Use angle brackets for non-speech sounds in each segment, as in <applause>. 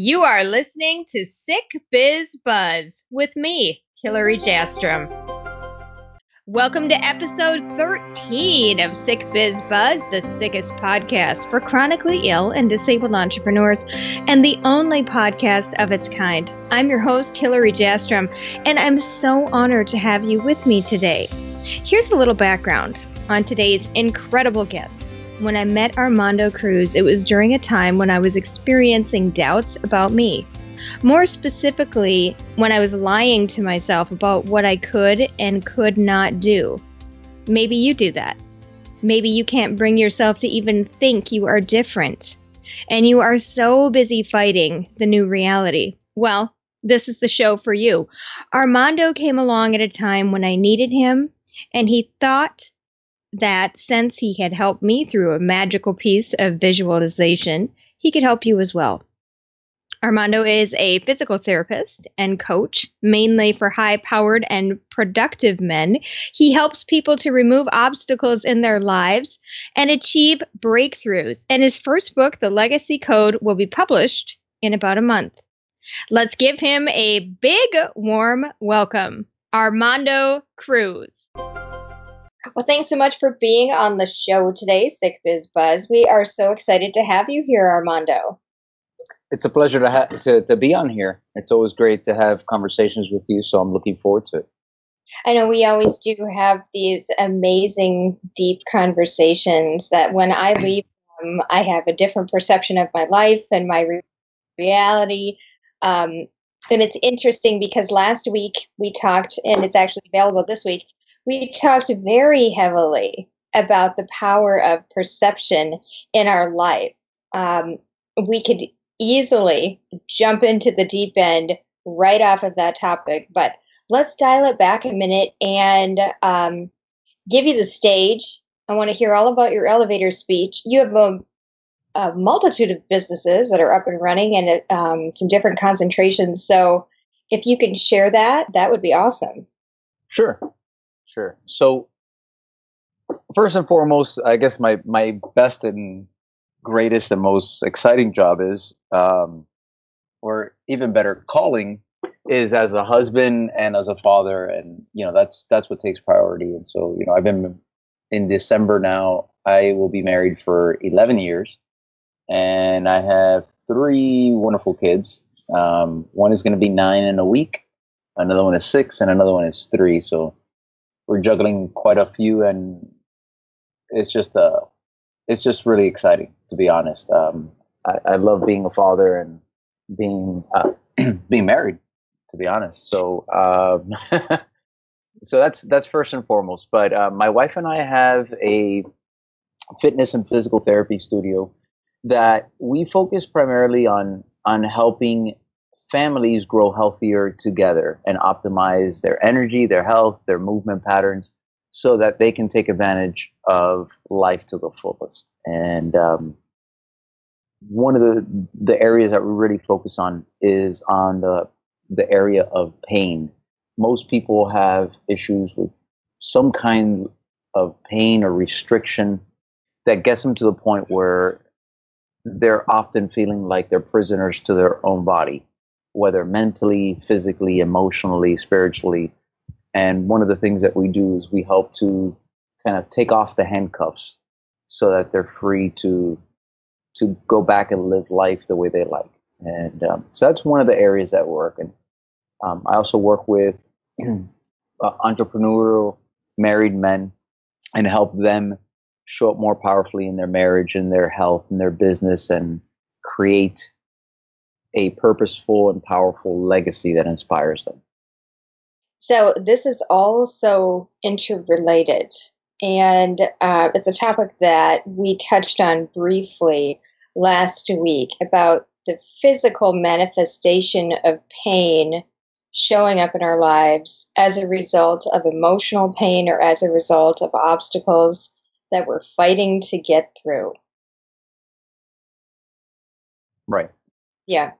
You are listening to Sick Biz Buzz with me, Hillary Jastrom. Welcome to episode 13 of Sick Biz Buzz, the sickest podcast for chronically ill and disabled entrepreneurs, and the only podcast of its kind. I'm your host, Hillary Jastrom, and I'm so honored to have you with me today. Here's a little background on today's incredible guest. When I met Armando Cruz, it was during a time when I was experiencing doubts about me. More specifically, when I was lying to myself about what I could and could not do. Maybe you do that. Maybe you can't bring yourself to even think you are different. And you are so busy fighting the new reality. Well, this is the show for you. Armando came along at a time when I needed him, and he thought that since he had helped me through a magical piece of visualization, he could help you as well. Armando is a physical therapist and coach, mainly for high powered and productive men. He helps people to remove obstacles in their lives and achieve breakthroughs. And his first book, The Legacy Code, will be published in about a month. Let's give him a big, warm welcome. Armando Cruz. Well, thanks so much for being on the show today, Sick Biz Buzz. We are so excited to have you here, Armando. It's a pleasure to, ha- to to be on here. It's always great to have conversations with you, so I'm looking forward to it. I know we always do have these amazing, deep conversations that when I <clears throat> leave them, I have a different perception of my life and my re- reality. Um, and it's interesting because last week we talked, and it's actually available this week we talked very heavily about the power of perception in our life. Um, we could easily jump into the deep end right off of that topic, but let's dial it back a minute and um, give you the stage. I want to hear all about your elevator speech. You have a, a multitude of businesses that are up and running and um, some different concentrations. So, if you can share that, that would be awesome. Sure. Sure. So first and foremost, I guess my my best and greatest and most exciting job is, um, or even better, calling is as a husband and as a father, and you know that's that's what takes priority. And so you know I've been in December now. I will be married for 11 years, and I have three wonderful kids. Um, one is going to be nine in a week, another one is six, and another one is three. So we're juggling quite a few, and it's just uh, it's just really exciting to be honest. Um, I, I love being a father and being uh, <clears throat> being married, to be honest. So um, <laughs> so that's that's first and foremost. But uh, my wife and I have a fitness and physical therapy studio that we focus primarily on on helping families grow healthier together and optimize their energy, their health, their movement patterns, so that they can take advantage of life to the fullest. And um, one of the the areas that we really focus on is on the the area of pain. Most people have issues with some kind of pain or restriction that gets them to the point where they're often feeling like they're prisoners to their own body whether mentally, physically, emotionally, spiritually. And one of the things that we do is we help to kind of take off the handcuffs so that they're free to to go back and live life the way they like. And um, so that's one of the areas that we work. And um, I also work with <clears throat> uh, entrepreneurial married men and help them show up more powerfully in their marriage and their health and their business and create a purposeful and powerful legacy that inspires them. So, this is also interrelated. And uh, it's a topic that we touched on briefly last week about the physical manifestation of pain showing up in our lives as a result of emotional pain or as a result of obstacles that we're fighting to get through. Right. Yeah.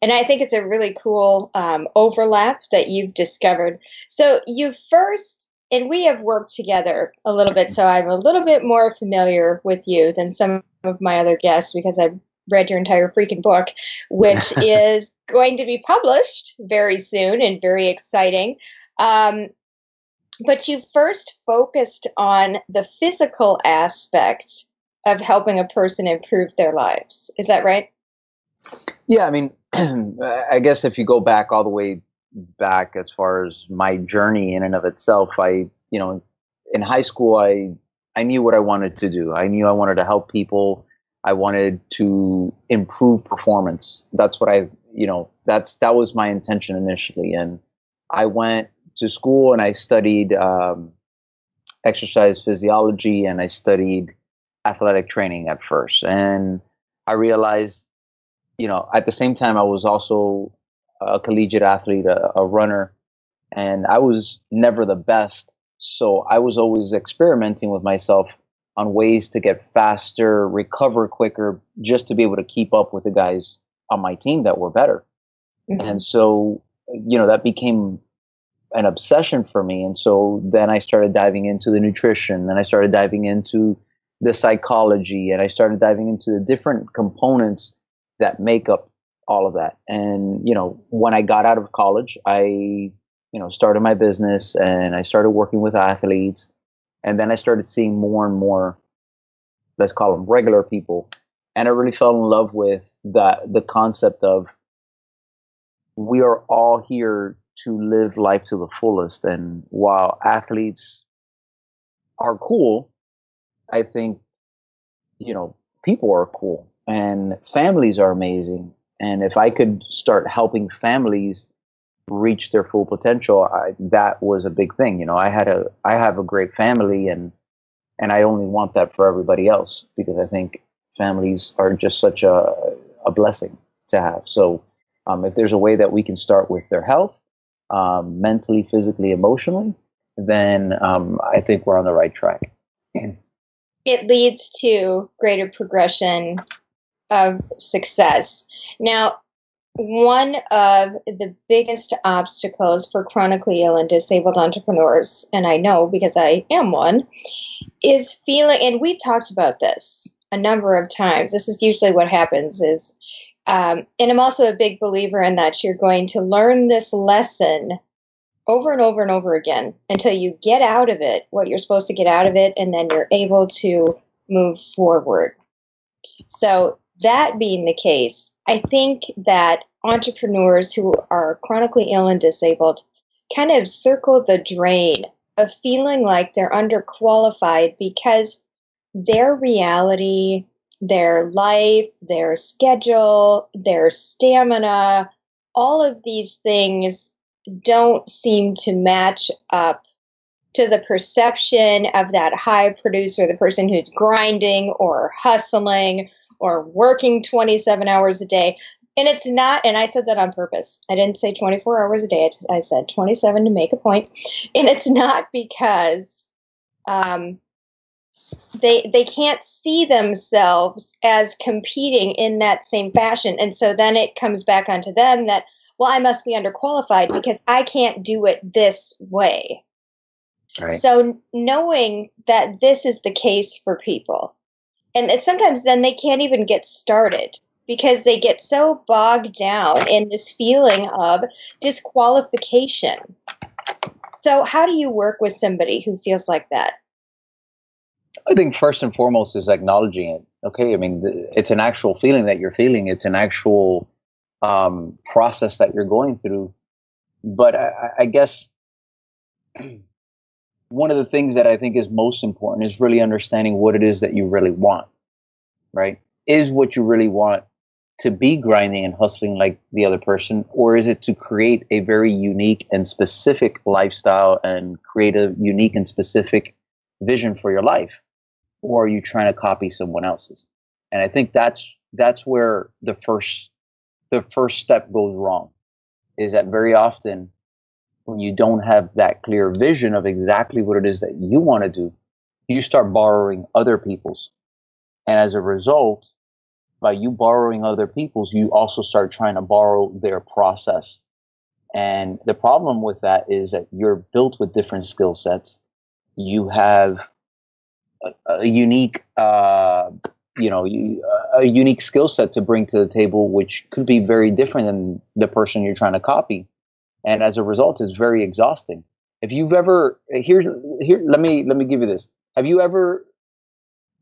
And I think it's a really cool um, overlap that you've discovered. So you first, and we have worked together a little bit, so I'm a little bit more familiar with you than some of my other guests because I've read your entire freaking book, which <laughs> is going to be published very soon and very exciting. Um, but you first focused on the physical aspect of helping a person improve their lives. Is that right? Yeah, I mean, <clears throat> I guess if you go back all the way back as far as my journey in and of itself, I, you know, in high school, I I knew what I wanted to do. I knew I wanted to help people. I wanted to improve performance. That's what I, you know, that's that was my intention initially. And I went to school and I studied um, exercise physiology and I studied athletic training at first. And I realized, you know, at the same time, I was also a collegiate athlete, a, a runner, and I was never the best. So I was always experimenting with myself on ways to get faster, recover quicker, just to be able to keep up with the guys on my team that were better. Mm-hmm. And so, you know, that became an obsession for me. And so then I started diving into the nutrition, and I started diving into the psychology, and I started diving into the different components that make up all of that. And you know, when I got out of college, I you know started my business and I started working with athletes, and then I started seeing more and more, let's call them regular people, and I really fell in love with the the concept of we are all here to live life to the fullest. And while athletes are cool, I think, you know, people are cool and families are amazing. And if I could start helping families reach their full potential, I, that was a big thing. You know, I had a, I have a great family and, and I only want that for everybody else because I think families are just such a, a blessing to have. So, um, if there's a way that we can start with their health, um, mentally, physically, emotionally, then um, I think we're on the right track. <clears throat> it leads to greater progression of success. Now, one of the biggest obstacles for chronically ill and disabled entrepreneurs, and I know because I am one, is feeling, and we've talked about this a number of times. This is usually what happens is, um, and I'm also a big believer in that you're going to learn this lesson over and over and over again until you get out of it what you're supposed to get out of it, and then you're able to move forward. So, that being the case, I think that entrepreneurs who are chronically ill and disabled kind of circle the drain of feeling like they're underqualified because their reality, their life, their schedule, their stamina, all of these things don't seem to match up to the perception of that high producer, the person who's grinding or hustling or working 27 hours a day. And it's not, and I said that on purpose. I didn't say 24 hours a day. I said 27 to make a point. And it's not because um, they they can't see themselves as competing in that same fashion. And so then it comes back onto them that well, I must be underqualified because I can't do it this way. Right. So knowing that this is the case for people, and sometimes then they can't even get started because they get so bogged down in this feeling of disqualification. So, how do you work with somebody who feels like that? I think first and foremost is acknowledging it. Okay, I mean, it's an actual feeling that you're feeling. It's an actual um, process that you're going through. But I, I guess one of the things that I think is most important is really understanding what it is that you really want, right? Is what you really want to be grinding and hustling like the other person, or is it to create a very unique and specific lifestyle and create a unique and specific vision for your life? Or are you trying to copy someone else's? And I think that's that's where the first the first step goes wrong is that very often when you don't have that clear vision of exactly what it is that you want to do, you start borrowing other people's. And as a result, by you borrowing other people's, you also start trying to borrow their process. And the problem with that is that you're built with different skill sets. You have a, a unique uh, you know you, a unique skill set to bring to the table, which could be very different than the person you're trying to copy, and as a result, it's very exhausting. If you've ever here here let me let me give you this. Have you ever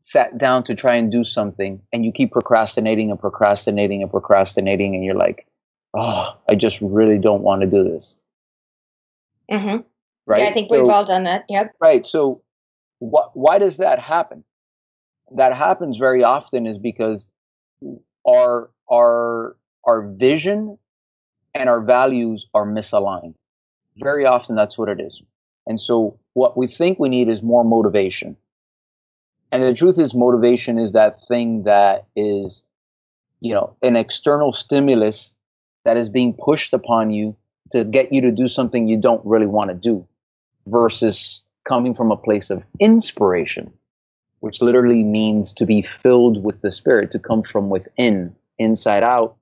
sat down to try and do something and you keep procrastinating and procrastinating and procrastinating and you're like, oh, I just really don't want to do this. Mm-hmm. Right. Yeah, I think so, we've all done that. Yep. Right. So, wh- why does that happen? That happens very often is because our our our vision and our values are misaligned. Very often, that's what it is. And so, what we think we need is more motivation. And the truth is, motivation is that thing that is, you know, an external stimulus that is being pushed upon you to get you to do something you don't really want to do versus coming from a place of inspiration, which literally means to be filled with the Spirit, to come from within, inside out,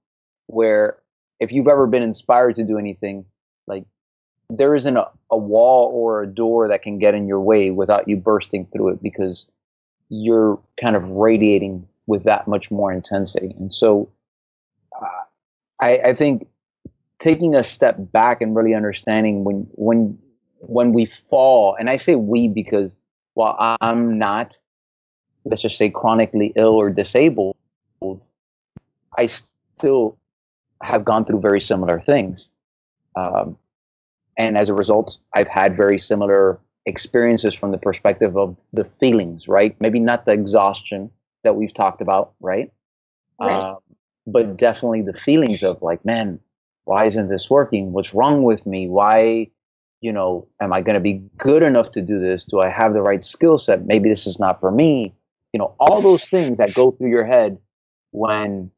where if you've ever been inspired to do anything, like there isn't a, a wall or a door that can get in your way without you bursting through it because you're kind of radiating with that much more intensity. And so uh, I, I think taking a step back and really understanding when when when we fall, and I say we because while I'm not, let's just say chronically ill or disabled, I still have gone through very similar things. Um, and as a result, I've had very similar experiences from the perspective of the feelings, right? Maybe not the exhaustion that we've talked about, right? right. Um, but definitely the feelings of like, man, why isn't this working? What's wrong with me? Why, you know, am I going to be good enough to do this? Do I have the right skill set? Maybe this is not for me. You know, all those things that go through your head when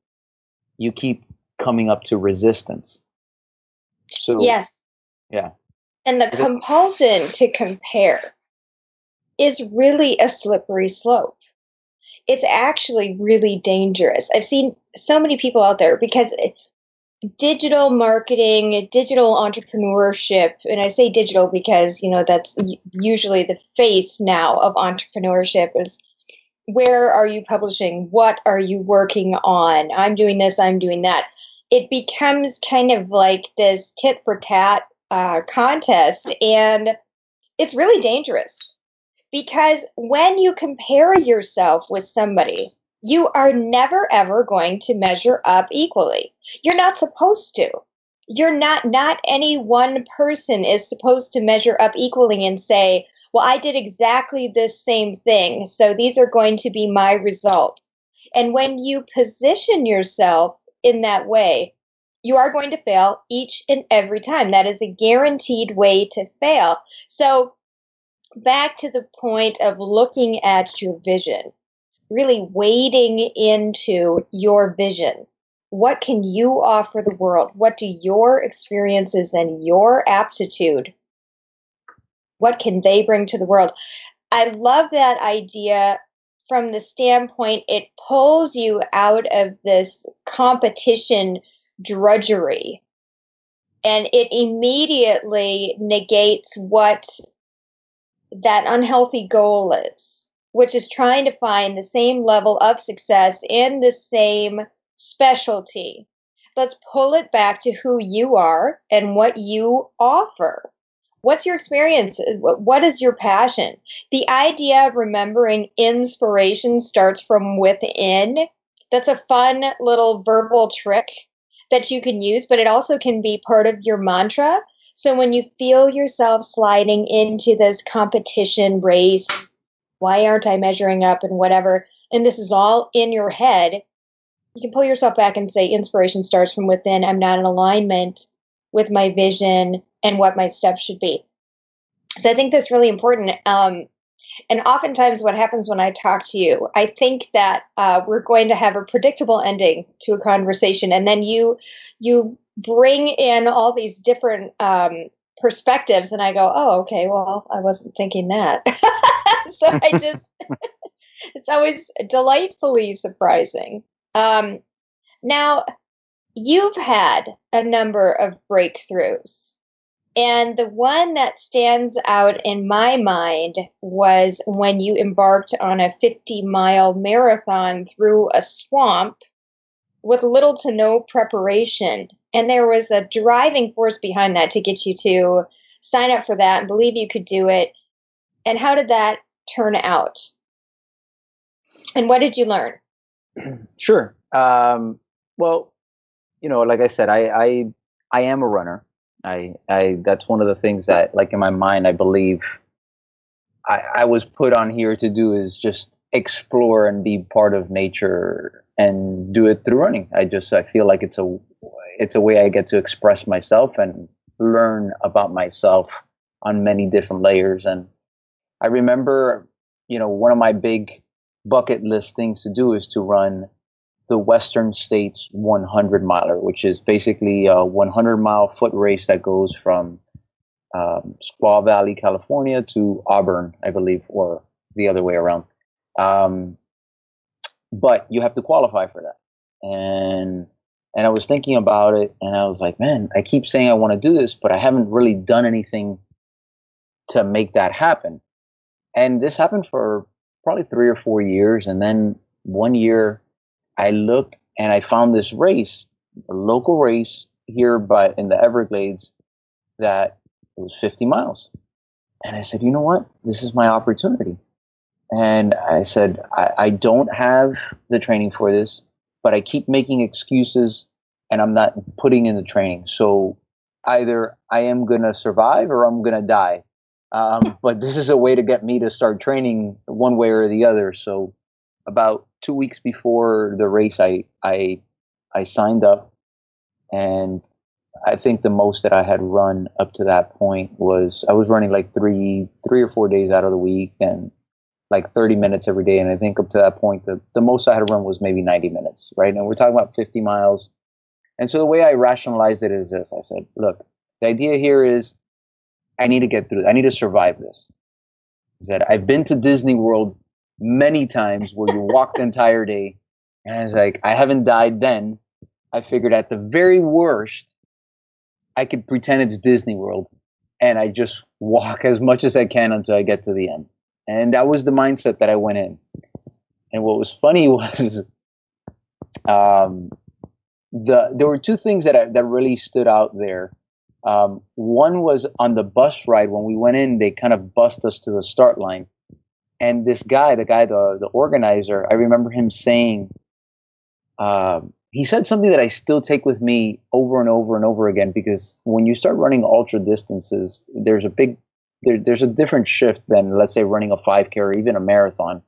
you keep coming up to resistance. So, yes. Yeah. And the compulsion to compare is really a slippery slope. It's actually really dangerous. I've seen so many people out there because eh, digital marketing, digital entrepreneurship, and I say digital because, you know, that's usually the face now of entrepreneurship is where are you publishing? What are you working on? I'm doing this, I'm doing that. It becomes kind of like this tit for tat uh, contest, and it's really dangerous because when you compare yourself with somebody, you are never ever going to measure up equally. You're not supposed to. You're not, not any one person is supposed to measure up equally and say, well, I did exactly this same thing, so these are going to be my results. And when you position yourself in that way, you are going to fail each and every time. That is a guaranteed way to fail. So, back to the point of looking at your vision, really wading into your vision. What can you offer the world? What do your experiences and your aptitude what can they bring to the world? I love that idea from the standpoint it pulls you out of this competition drudgery and it immediately negates what that unhealthy goal is, which is trying to find the same level of success in the same specialty. Let's pull it back to who you are and what you offer. What's your experience? What is your passion? The idea of remembering inspiration starts from within. That's a fun little verbal trick that you can use, but it also can be part of your mantra. So when you feel yourself sliding into this competition race, why aren't I measuring up and whatever, and this is all in your head, you can pull yourself back and say, inspiration starts from within. I'm not in alignment with my vision and what my steps should be. So I think that's really important. Um, and oftentimes, what happens when I talk to you, I think that uh, we're going to have a predictable ending to a conversation, and then you you bring in all these different um, perspectives, and I go, "Oh, okay. Well, I wasn't thinking that." <laughs> so I <laughs> just it's always delightfully surprising. Um, now, you've had a number of breakthroughs And the one that stands out in my mind was when you embarked on a 50 mile marathon through a swamp with little to no preparation. And there was a driving force behind that to get you to sign up for that and believe you could do it. And how did that turn out? And what did you learn? <clears throat> Sure. Um, well, you know, like I said, I, I I am a runner. I I that's one of the things that, like in my mind, I believe I, I was put on here to do is just explore and be part of nature and do it through running. I just I feel like it's a it's a way I get to express myself and learn about myself on many different layers. And I remember, you know, one of my big bucket list things to do is to run the Western States 100 miler, which is basically a 100 mile foot race that goes from um, Squaw Valley, California to Auburn, I believe, or the other way around. Um, but you have to qualify for that. And and I was thinking about it, and I was like, man, I keep saying I want to do this, but I haven't really done anything to make that happen. And this happened for probably three or four years, and then one year I looked and I found this race, a local race here by in the Everglades that was 50 miles. And I said, you know what? This is my opportunity. And I said, I, I don't have the training for this, but I keep making excuses and I'm not putting in the training. So either I am going to survive or I'm going to die. Um, <laughs> but this is a way to get me to start training one way or the other. So about two weeks before the race, I I I signed up, and I think the most that I had run up to that point was I was running like three three or four days out of the week and like 30 minutes every day. And I think up to that point, the, the most I had run was maybe 90 minutes, right? And we're talking about 50 miles. And so the way I rationalized it is this I said, look, the idea here is I need to get through, I need to survive this. I said, I've been to Disney World many times where you walk the entire day. And I was like, I haven't died then. I figured at the very worst, I could pretend it's Disney World and I just walk as much as I can until I get to the end. And that was the mindset that I went in. And what was funny <laughs> was um, the there were two things that I, that really stood out there. Um, one was on the bus ride when we went in, they kind of bust us to the start line, and this guy, the guy, the the organizer, I remember him saying, um, he said something that I still take with me over and over and over again because when you start running ultra distances, there's a big there, there's a different shift than let's say running a 5k or even a marathon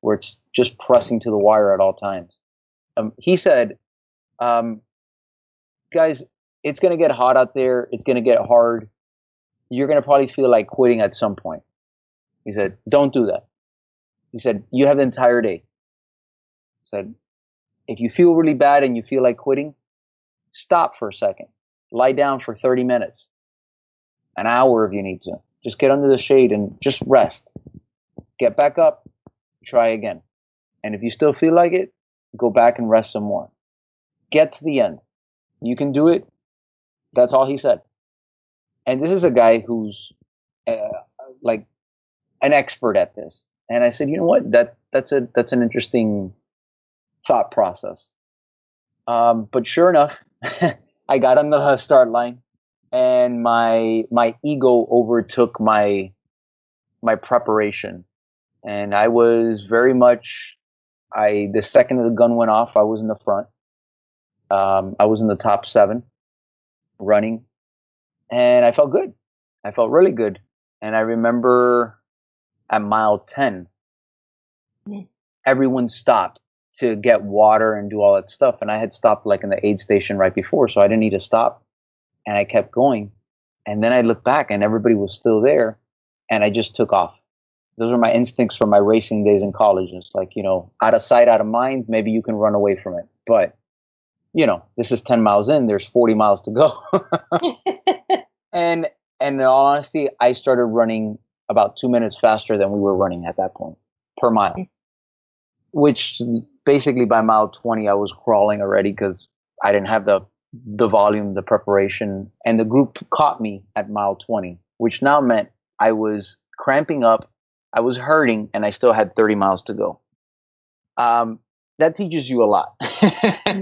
where it's just pressing to the wire at all times. Um, he said, um, guys, it's going to get hot out there. It's going to get hard. You're going to probably feel like quitting at some point. He said, don't do that. He said, You have the entire day. He said, If you feel really bad and you feel like quitting, stop for a second. Lie down for 30 minutes, an hour if you need to. Just get under the shade and just rest. Get back up, try again. And if you still feel like it, go back and rest some more. Get to the end. You can do it. That's all he said. And this is a guy who's uh, like an expert at this. And I said, you know what? That that's a that's an interesting thought process. Um, but sure enough, <laughs> I got on the start line, and my my ego overtook my my preparation, and I was very much. I the second the gun went off, I was in the front. Um, I was in the top seven, running, and I felt good. I felt really good, and I remember at mile 10, mm. everyone stopped to get water and do all that stuff. And I had stopped like in the aid station right before, so I didn't need to stop. And I kept going. And then I looked back and everybody was still there. And I just took off. Those are my instincts from my racing days in college. It's like, you know, out of sight, out of mind, maybe you can run away from it. But, you know, this is 10 miles in, there's 40 miles to go. <laughs> <laughs> and, and in all honesty, I started running about two minutes faster than we were running at that point per mile. Which basically by mile 20, I was crawling already because I didn't have the the volume, the preparation, and the group caught me at mile 20, which now meant I was cramping up, I was hurting, and I still had 30 miles to go. Um, that teaches you a lot. <laughs>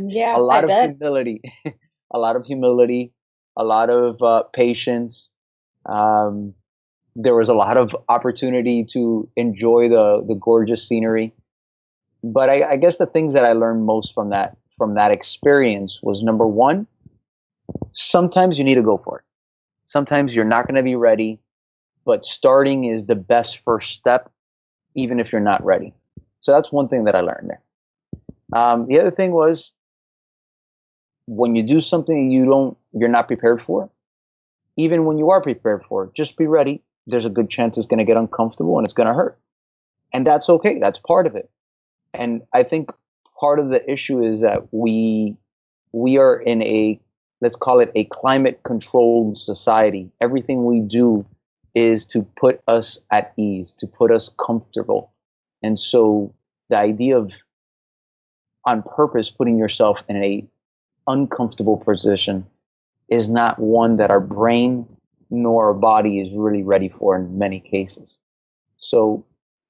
yeah, a lot I of bet. humility, <laughs> a lot of humility, a lot of uh, patience. Um, there was a lot of opportunity to enjoy the the gorgeous scenery. But I, I guess the things that I learned most from that from that experience was number one, sometimes you need to go for it. Sometimes you're not going to be ready, but starting is the best first step, even if you're not ready. So that's one thing that I learned there. Um, the other thing was when you do something you don't, you're not prepared for, even when you are prepared for it, just be ready. There's a good chance it's going to get uncomfortable and it's going to hurt. And that's okay. That's part of it. And I think part of the issue is that we we are in a let's call it a climate controlled society. Everything we do is to put us at ease, to put us comfortable. And so the idea of on purpose putting yourself in a uncomfortable position is not one that our brain nor our body is really ready for in many cases. So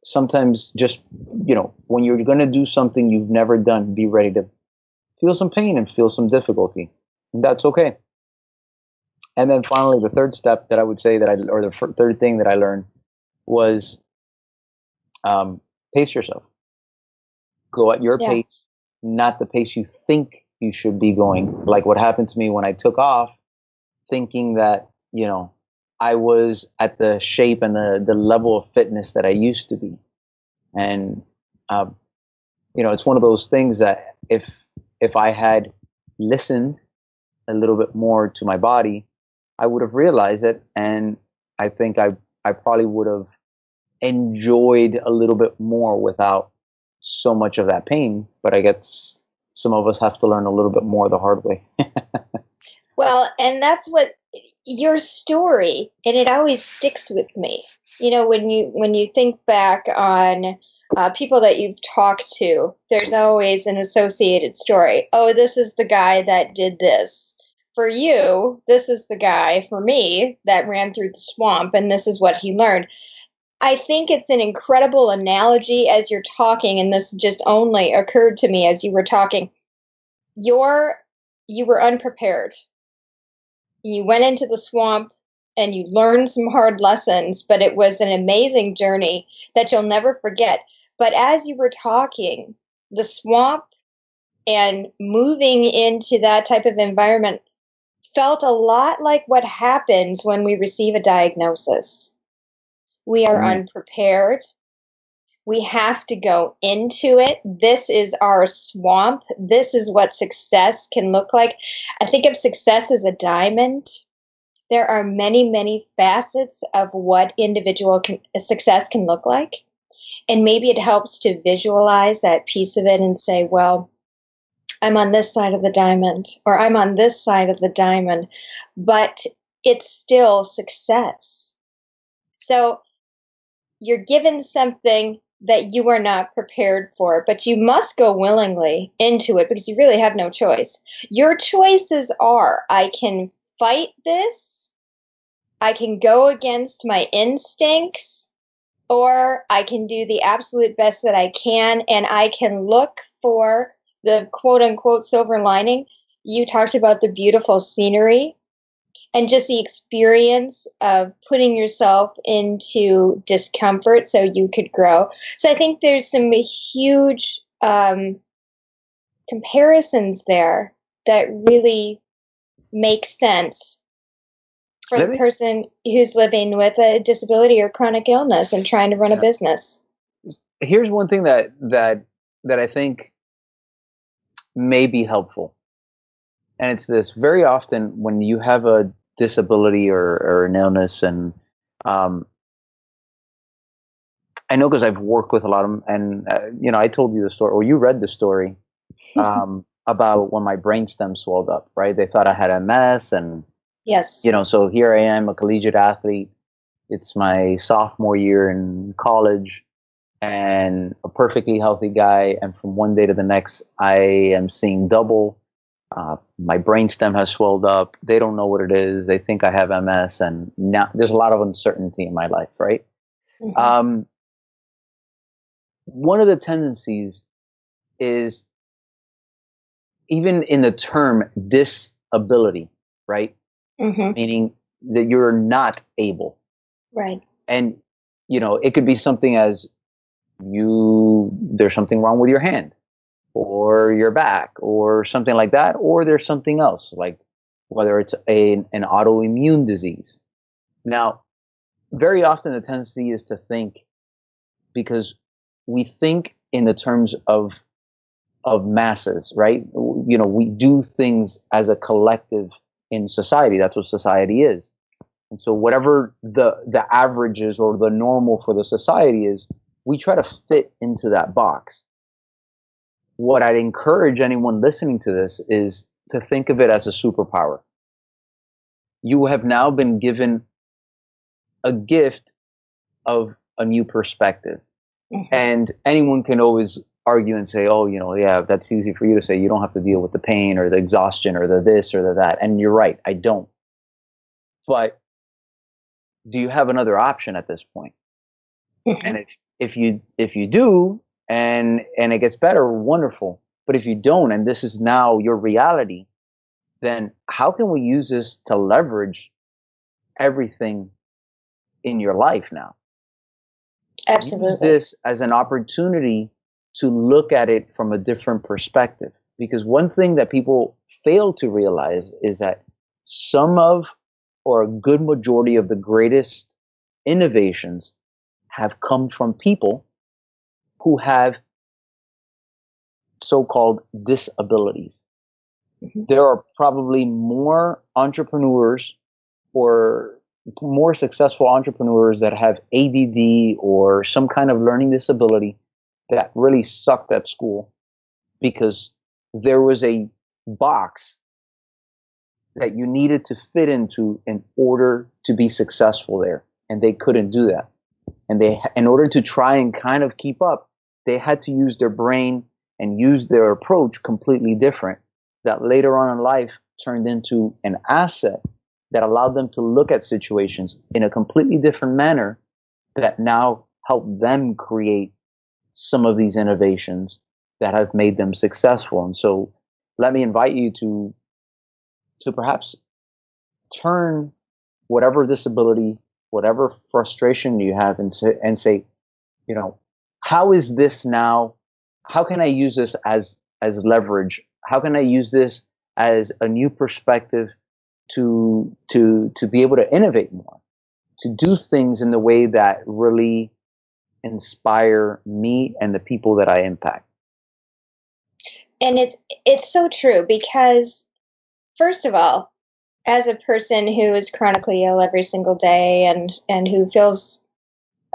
sometimes just you know when you're going to do something you've never done be ready to feel some pain and feel some difficulty and that's okay and then finally the third step that i would say that i or the f- third thing that i learned was um, pace yourself go at your Yeah. pace not the pace you think you should be going like what happened to me when i took off thinking that you know I was at the shape and the, the level of fitness that I used to be. And, um, you know, it's one of those things that if, if I had listened a little bit more to my body, I would have realized it. And I think I, I probably would have enjoyed a little bit more without so much of that pain. But I guess some of us have to learn a little bit more the hard way. <laughs> Well, and that's what your story, and it always sticks with me. You know, when you when you think back on uh, people that you've talked to, there's always an associated story. Oh, this is the guy that did this. For you, this is the guy, for me, that ran through the swamp, and this is what he learned. I think it's an incredible analogy as you're talking, and this just only occurred to me as you were talking. You're you were unprepared. You went into the swamp and you learned some hard lessons, but it was an amazing journey that you'll never forget. But as you were talking, the swamp and moving into that type of environment felt a lot like what happens when we receive a diagnosis. We are unprepared. We have to go into it. This is our swamp. This is what success can look like. I think of success as a diamond. There are many, many facets of what individual can, success can look like. And maybe it helps to visualize that piece of it and say, well, I'm on this side of the diamond, or I'm on this side of the diamond, but it's still success. So you're given something that you are not prepared for, but you must go willingly into it because you really have no choice. Your choices are I can fight this, I can go against my instincts, or I can do the absolute best that I can and I can look for the quote unquote silver lining. You talked about the beautiful scenery and just the experience of putting yourself into discomfort so you could grow. So I think there's some huge um, comparisons there that really make sense for Let the me- person who's living with a disability or chronic illness and trying to run a business. here's one thing that that that I think may be helpful, and it's this: very often when you have a disability or, or an illness, and um, I know because I've worked with a lot of them, and uh, you know, I told you the story, or you read the story <laughs> um, about when my brainstem swelled up. Right? They thought I had a MS, and Yes. you know, so here I am, a collegiate athlete. It's my sophomore year in college and a perfectly healthy guy. And from one day to the next, I am seeing double. Uh, my brainstem has swelled up. They don't know what it is. They think I have MS, and now there's a lot of uncertainty in my life, right? Mm-hmm. Um, one of the tendencies is even in the term disability, right? Mm-hmm. Meaning that you're not able. Right. And, you know, it could be something as you, there's something wrong with your hand or your back or something like that, or there's something else, like whether it's a, an autoimmune disease. Now, very often the tendency is to think because we think in the terms of of masses, right? You know, we do things as a collective in society. That's what society is. And so whatever the the averages or the normal for the society is, we try to fit into that box. What I'd encourage anyone listening to this is to think of it as a superpower. You have now been given a gift of a new perspective. Mm-hmm. And anyone can always argue and say, oh, you know, yeah, that's easy for you to say. You don't have to deal with the pain or the exhaustion or the this or the that. And you're right, I don't. But do you have another option at this point? Mm-hmm. And if if you if you do and and it gets better, wonderful. But if you don't, and this is now your reality, then how can we use this to leverage everything in your life now? Absolutely. Use this as an opportunity to look at it from a different perspective. Because one thing that people fail to realize is that some of, or a good majority of the greatest innovations have come from people who have so called disabilities. Mm-hmm. There are probably more entrepreneurs or more successful entrepreneurs that have ADD or some kind of learning disability that really sucked at school because there was a box that you needed to fit into in order to be successful there and they couldn't do that and they in order to try and kind of keep up they had to use their brain and use their approach completely different that later on in life turned into an asset that allowed them to look at situations in a completely different manner that now help them create some of these innovations that have made them successful. And so let me invite you to to perhaps turn whatever disability, whatever frustration you have and and say, you know, how is this now? How can I use this as as leverage? How can I use this as a new perspective to to to be able to innovate more, to do things in the way that really inspire me and the people that I impact. And it's it's so true because first of all, as a person who is chronically ill every single day and and who feels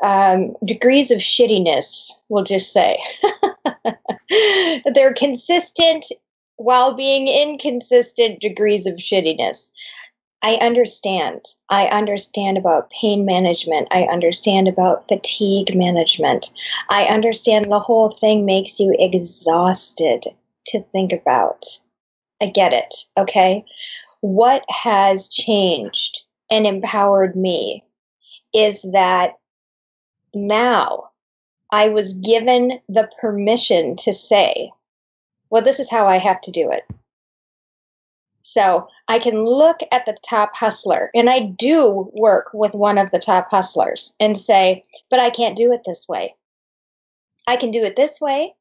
um, degrees of shittiness, we'll just say. <laughs> They're consistent while being inconsistent degrees of shittiness. I understand. I understand about pain management. I understand about fatigue management. I understand the whole thing makes you exhausted to think about. I get it. Okay. What has changed and empowered me is that now I was given the permission to say, well, this is how I have to do it. So I can look at the top hustler, and I do work with one of the top hustlers and say, but I can't do it this way. I can do it this way,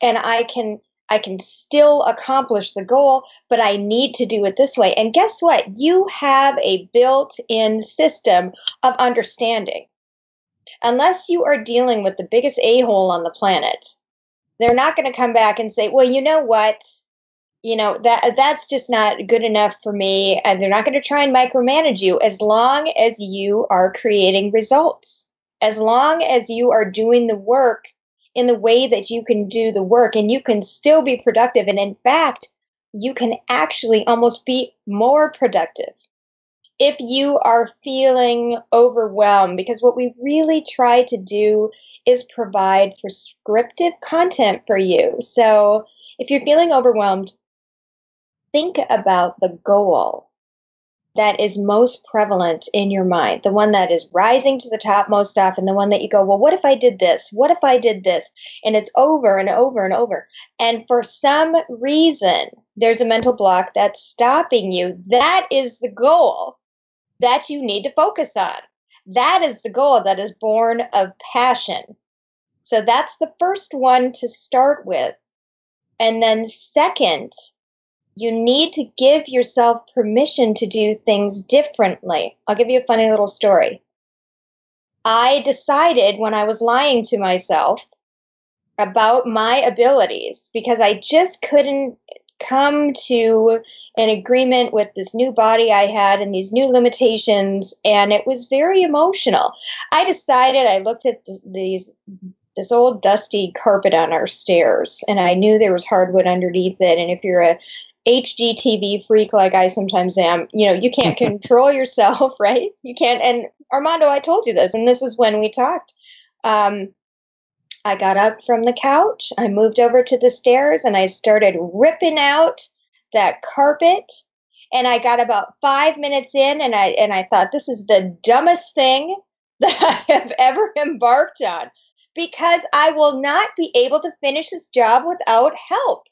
and I can I can still accomplish the goal, but I need to do it this way. And guess what? You have a built in system of understanding. Unless you are dealing with the biggest a hole on the planet, they're not going to come back and say, well, you know what? you know that that's just not good enough for me and they're not going to try and micromanage you as long as you are creating results as long as you are doing the work in the way that you can do the work and you can still be productive and in fact you can actually almost be more productive if you are feeling overwhelmed because what we really try to do is provide prescriptive content for you so if you're feeling overwhelmed think about the goal that is most prevalent in your mind, the one that is rising to the top most often, the one that you go, well, what if I did this? What if I did this? And it's over and over and over. And for some reason, there's a mental block that's stopping you. That is the goal that you need to focus on. That is the goal that is born of passion. So that's the first one to start with. And then, second, you need to give yourself permission to do things differently. I'll give you a funny little story. I decided when I was lying to myself about my abilities because I just couldn't come to an agreement with this new body I had and these new limitations, and it was very emotional. I decided I looked at these this old dusty carpet on our stairs, and I knew there was hardwood underneath it. And if you're a HGTV freak like I sometimes am, you know, you can't <laughs> control yourself, <laughs> right? You can't. And Armando, I told you this, and this is when we talked. Um, I got up from the couch, I moved over to the stairs, and I started ripping out that carpet. And I got about five minutes in, and I and I thought this is the dumbest thing <laughs> that I have ever embarked on because I will not be able to finish this job without help.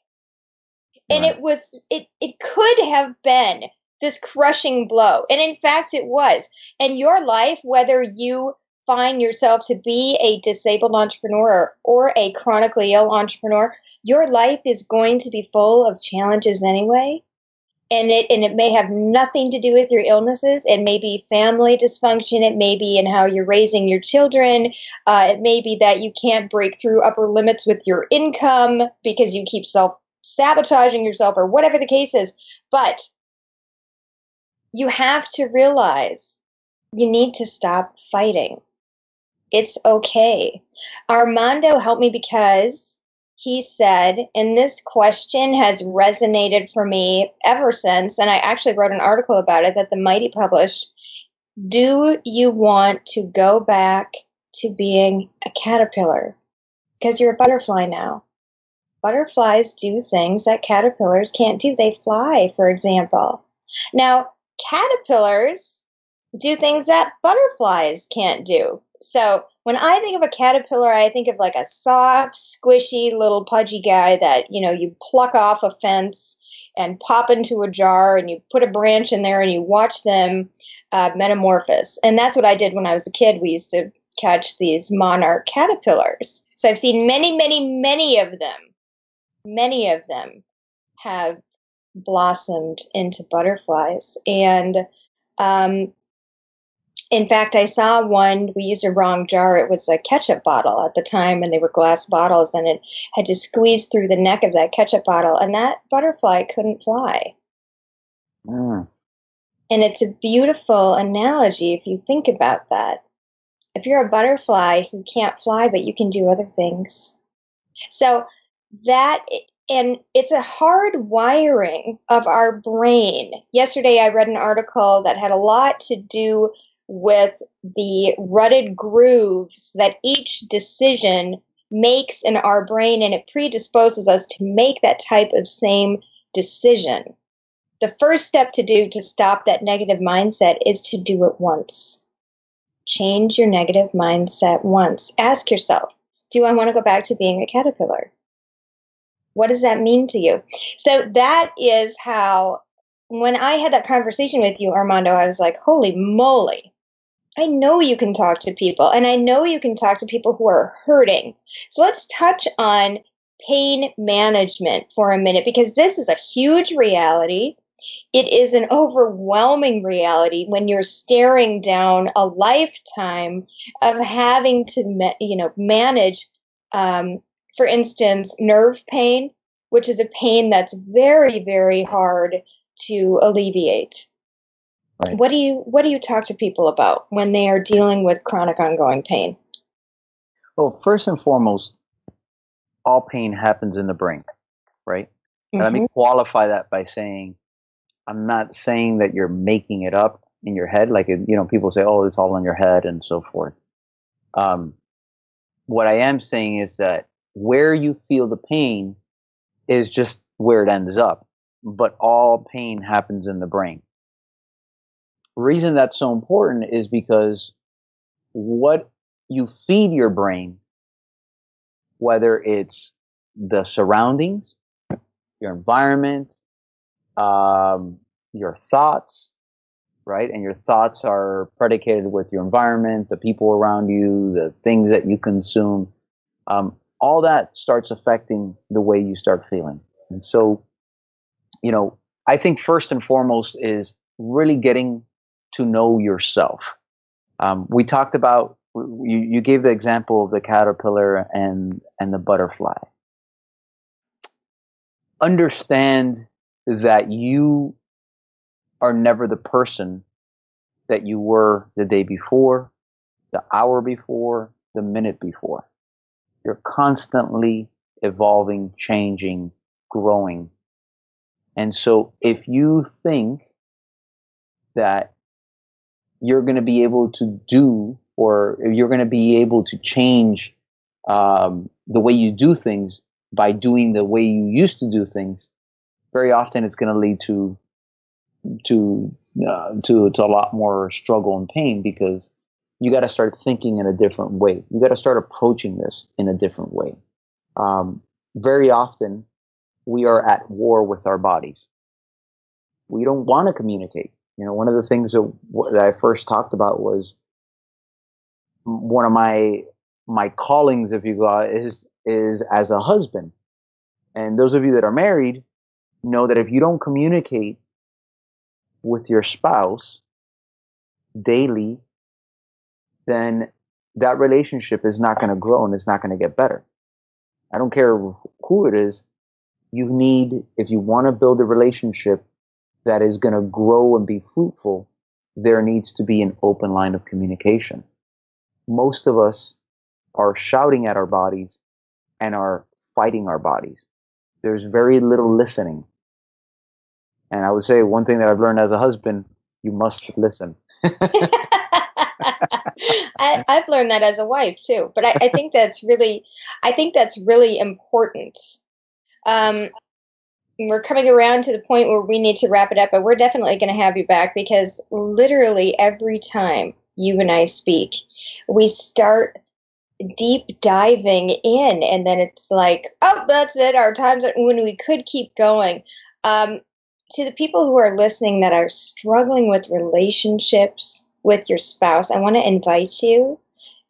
And it was it it could have been this crushing blow. And in fact it was. And your life whether you find yourself to be a disabled entrepreneur or a chronically ill entrepreneur your life is going to be full of challenges anyway and it and it may have nothing to do with your illnesses it may be family dysfunction it may be in how you're raising your children uh, it may be that you can't break through upper limits with your income because you keep self sabotaging yourself or whatever the case is. But you have to realize you need to stop fighting. It's okay. Armando helped me because he said, and this question has resonated for me ever since, and I actually wrote an article about it that the Mighty published. Do you want to go back to being a caterpillar? Because you're a butterfly now butterflies do things that caterpillars can't do. They fly, for example. Now, caterpillars do things that butterflies can't do. So when I think of a caterpillar, I think of like a soft, squishy little pudgy guy that, you know, you pluck off a fence and pop into a jar and you put a branch in there and you watch them uh, metamorphose. And that's what I did when I was a kid. We used to catch these monarch caterpillars. So I've seen many, many, many of them many of them have blossomed into butterflies. And um, in fact, I saw one, we used a wrong jar. It was a ketchup bottle at the time, and they were glass bottles, and it had to squeeze through the neck of that ketchup bottle, and that butterfly couldn't fly. Mm. And it's a beautiful analogy if you think about that. If you're a butterfly who can't fly, but you can do other things. So that and it's a hard wiring of our brain. Yesterday, I read an article that had a lot to do with the rutted grooves that each decision makes in our brain, and it predisposes us to make that type of same decision. The first step to do to stop that negative mindset is to do it once. Change your negative mindset once. Ask yourself, do I want to go back to being a caterpillar? What does that mean to you? So that is how, when I had that conversation with you, Armando, I was like, holy moly. I know you can talk to people, and I know you can talk to people who are hurting. So let's touch on pain management for a minute because this is a huge reality. It is an overwhelming reality when you're staring down a lifetime of having to, you know, manage um, for instance, nerve pain, which is a pain that's very, very hard to alleviate. Right. What do you what do you talk to people about when they are dealing with chronic ongoing pain? Well, first and foremost, all pain happens in the brain, right? Mm-hmm. let me mm-hmm. qualify that by saying I'm not saying that you're making it up in your head, like you know, people say, "Oh, it's all in your head" and so forth. Um, what I am saying is that where you feel the pain is just where it ends up. but all pain happens in the brain. Reason that's so important is because what you feed your brain, whether it's the surroundings, your environment, um, your thoughts, right? And your thoughts are predicated with your environment, the people around you, the things that you consume. Um, all that starts affecting the way you start feeling. And so, you know, I think first and foremost is really getting to know yourself. Um, we talked about you, you gave the example of the caterpillar and and the butterfly. Understand that you are never the person that you were the day before, the hour before, the minute before. You're constantly evolving, changing, growing. And so if you think that you're going to be able to do or you're going to be able to change um, the way you do things by doing the way you used to do things, very often it's going to lead to to uh, to to a lot more struggle and pain because you got to start thinking in a different way. You got to start approaching this in a different way. Um, very often, we are at war with our bodies. We don't want to communicate. You know, one of the things that, that I first talked about was one of my my callings, if you will, is is as a husband. And those of you that are married know that if you don't communicate with your spouse daily, then that relationship is not going to grow and it's not going to get better. I don't care who it is. You need, if you want to build a relationship that is going to grow and be fruitful, there needs to be an open line of communication. Most of us are shouting at our bodies and are fighting our bodies. There's very little listening. And I would say one thing that I've learned as a husband, you must listen. <laughs> I, have learned that as a wife too, but I, I, think that's really, I think that's really important. Um, we're coming around to the point where we need to wrap it up, but we're definitely going to have you back because literally every time you and I speak, we start deep diving in, and then it's like, oh, that's it. Our time's when we could keep going. Um, to the people who are listening that are struggling with relationships with your spouse, I want to invite you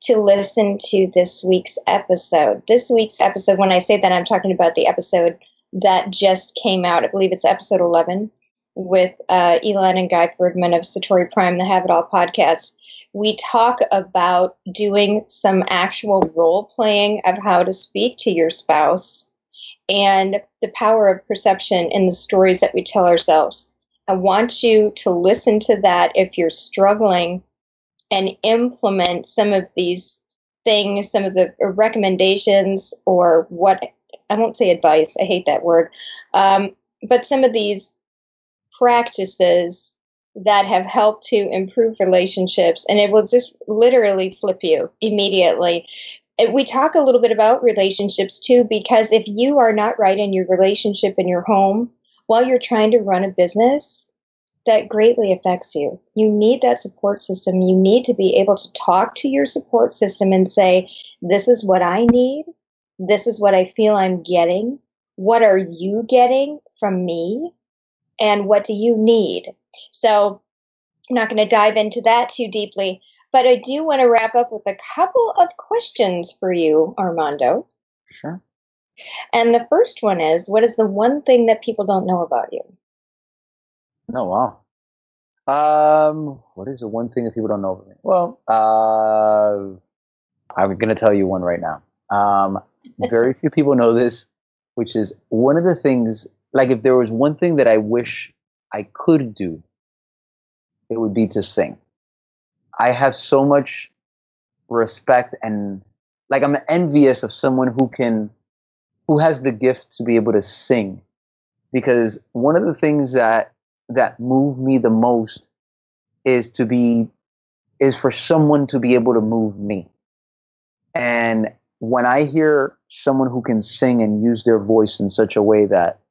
to listen to this week's episode. This week's episode, when I say that, I'm talking about the episode that just came out. I believe it's episode 11 with uh, Elon and Guy Ferdman of Satori Prime, the Have It All podcast. We talk about doing some actual role playing of how to speak to your spouse and the power of perception in the stories that we tell ourselves. I want you to listen to that if you're struggling and implement some of these things, some of the recommendations, or what I won't say advice, I hate that word, um, but some of these practices that have helped to improve relationships, and it will just literally flip you immediately we talk a little bit about relationships too, because if you are not right in your relationship in your home while you're trying to run a business, that greatly affects you. You need that support system. You need to be able to talk to your support system and say, This is what I need. This is what I feel I'm getting. What are you getting from me? And what do you need? So, I'm not going to dive into that too deeply. But I do want to wrap up with a couple of questions for you, Armando. Sure. And the first one is what is the one thing that people don't know about you? Oh, wow. Um, what is the one thing that people don't know about me? Well, uh, I'm going to tell you one right now. Um, very few people know this, which is one of the things, like if there was one thing that I wish I could do, it would be to sing. I have so much respect and like I'm envious of someone who can who has the gift to be able to sing because one of the things that that move me the most is to be is for someone to be able to move me and when i hear someone who can sing and use their voice in such a way that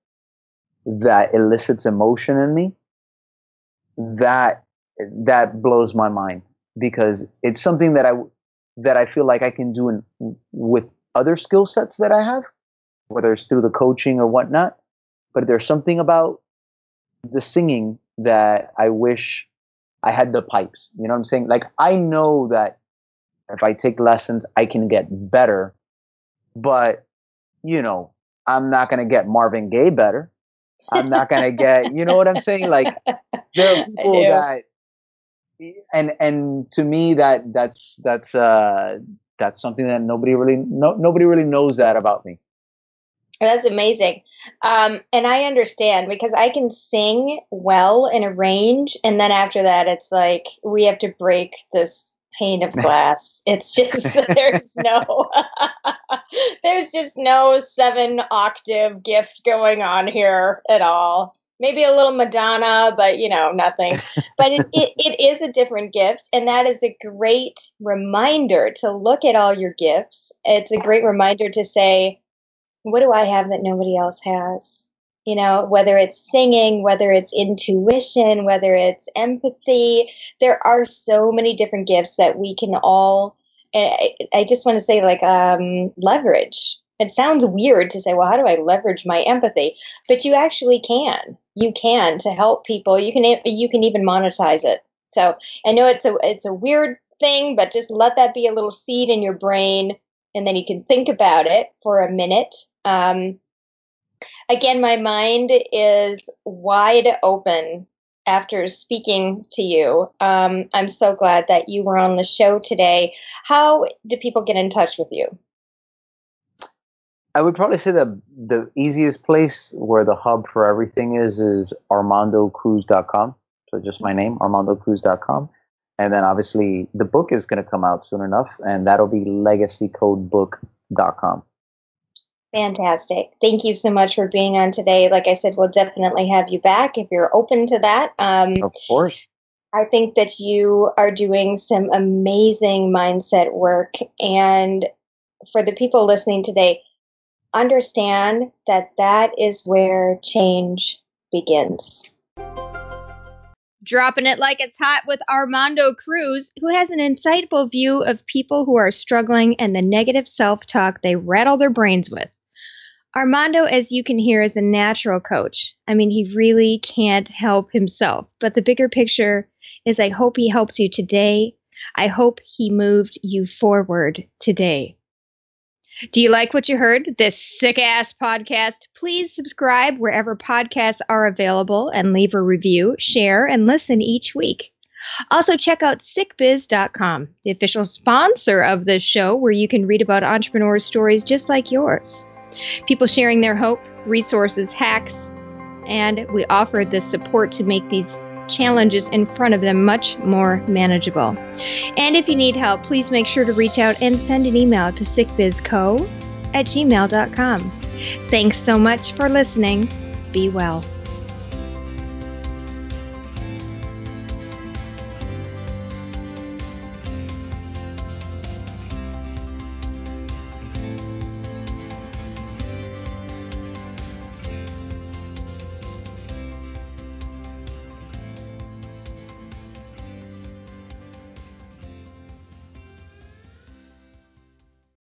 that elicits emotion in me, that that blows my mind because it's something that I that I feel like I can do in, with other skill sets that I have, whether it's through the coaching or whatnot. But there's something about the singing that I wish I had the pipes. You know what I'm saying? Like I know that if I take lessons, I can get better, but you know, I'm not gonna get Marvin Gaye better. I'm not gonna get, you know what I'm saying? Like <laughs> there are people that, and and to me that that's that's uh that's something that nobody really no, nobody really knows that about me. That's amazing. Um, and I understand because I can sing well in a range, and then after that, it's like we have to break this pane of <laughs> glass. It's just <laughs> there's no <laughs> there's just no seven octave gift going on here at all. Maybe a little Madonna, but you know, nothing. But it, it, it is a different gift, and that is a great reminder to look at all your gifts. It's a great reminder to say, what do I have that nobody else has? You know, whether it's singing, whether it's intuition, whether it's empathy, there are so many different gifts that we can all, I, I just want to say, like, um, leverage. It sounds weird to say, well, how do I leverage my empathy? But you actually can. You can to help people. You can you can even monetize it. So I know it's a it's a weird thing, but just let that be a little seed in your brain and then you can think about it for a minute. Um, again, my mind is wide open after speaking to you. Um, I'm so glad that you were on the show today. How do people get in touch with you? I would probably say that the easiest place where the hub for everything is is armandocruz.com. So just my name, armandocruz.com. And then obviously the book is going to come out soon enough, and that'll be legacycodebook.com. Fantastic. Thank you so much for being on today. Like I said, we'll definitely have you back if you're open to that. Um, of course. I think that you are doing some amazing mindset work. And for the people listening today, understand that that is where change begins dropping it like it's hot with Armando Cruz, who has an insightful view of people who are struggling and the negative self talk they rattle their brains with. Armando, as you can hear, is a natural coach. I mean, he really can't help himself. But the bigger picture is I hope he helped you today. I hope he moved you forward today. Do you like what you heard? This sick ass podcast? Please subscribe wherever podcasts are available and leave a review, share, and listen each week. Also, check out sickbiz.com, the official sponsor of this show, where you can read about entrepreneurs' stories just like yours. People sharing their hope, resources, hacks, and we offer the support to make these challenges in front of them much more manageable. And if you need help, please make sure to reach out and send an email to sickbizco at gmail.com. Thanks so much for listening. Be well.